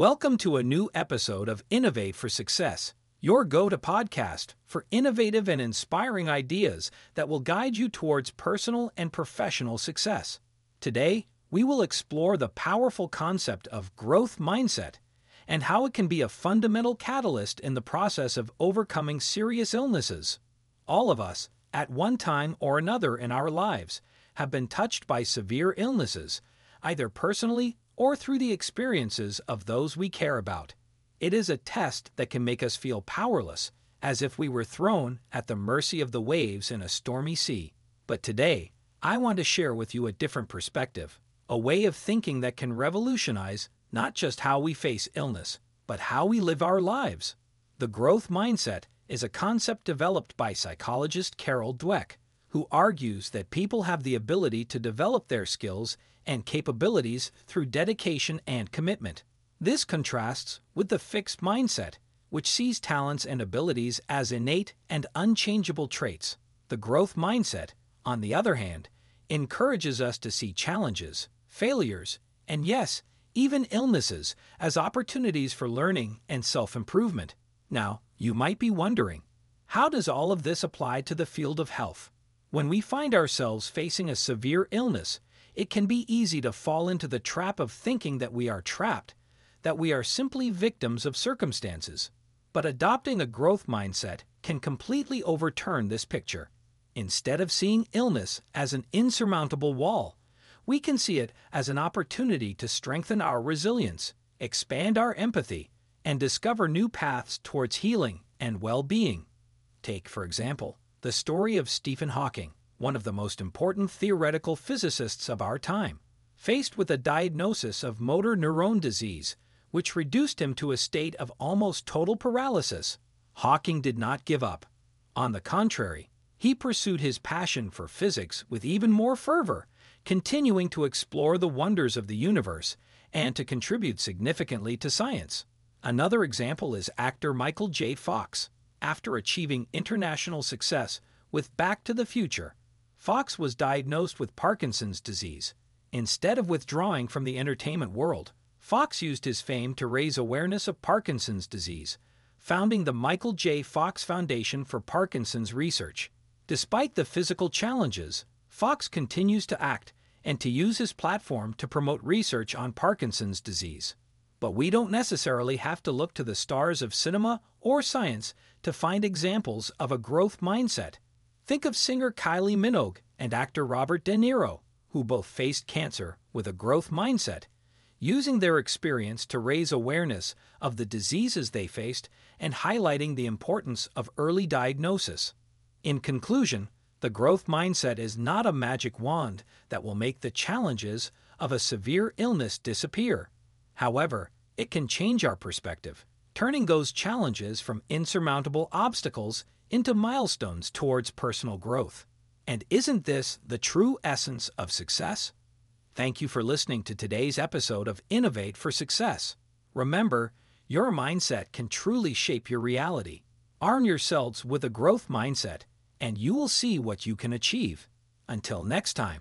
Welcome to a new episode of Innovate for Success, your go to podcast for innovative and inspiring ideas that will guide you towards personal and professional success. Today, we will explore the powerful concept of growth mindset and how it can be a fundamental catalyst in the process of overcoming serious illnesses. All of us, at one time or another in our lives, have been touched by severe illnesses, either personally or through the experiences of those we care about. It is a test that can make us feel powerless, as if we were thrown at the mercy of the waves in a stormy sea. But today, I want to share with you a different perspective, a way of thinking that can revolutionize not just how we face illness, but how we live our lives. The growth mindset is a concept developed by psychologist Carol Dweck, who argues that people have the ability to develop their skills and capabilities through dedication and commitment. This contrasts with the fixed mindset, which sees talents and abilities as innate and unchangeable traits. The growth mindset, on the other hand, encourages us to see challenges, failures, and yes, even illnesses as opportunities for learning and self improvement. Now, you might be wondering how does all of this apply to the field of health? When we find ourselves facing a severe illness, it can be easy to fall into the trap of thinking that we are trapped, that we are simply victims of circumstances. But adopting a growth mindset can completely overturn this picture. Instead of seeing illness as an insurmountable wall, we can see it as an opportunity to strengthen our resilience, expand our empathy, and discover new paths towards healing and well being. Take, for example, the story of Stephen Hawking one of the most important theoretical physicists of our time, faced with a diagnosis of motor neuron disease, which reduced him to a state of almost total paralysis. Hawking did not give up. On the contrary, he pursued his passion for physics with even more fervor, continuing to explore the wonders of the universe and to contribute significantly to science. Another example is actor Michael J. Fox. After achieving international success with Back to the Future, Fox was diagnosed with Parkinson's disease. Instead of withdrawing from the entertainment world, Fox used his fame to raise awareness of Parkinson's disease, founding the Michael J. Fox Foundation for Parkinson's Research. Despite the physical challenges, Fox continues to act and to use his platform to promote research on Parkinson's disease. But we don't necessarily have to look to the stars of cinema or science to find examples of a growth mindset Think of singer Kylie Minogue and actor Robert De Niro, who both faced cancer with a growth mindset, using their experience to raise awareness of the diseases they faced and highlighting the importance of early diagnosis. In conclusion, the growth mindset is not a magic wand that will make the challenges of a severe illness disappear. However, it can change our perspective, turning those challenges from insurmountable obstacles into milestones towards personal growth. And isn't this the true essence of success? Thank you for listening to today's episode of Innovate for Success. Remember, your mindset can truly shape your reality. Arm yourselves with a growth mindset, and you will see what you can achieve. Until next time.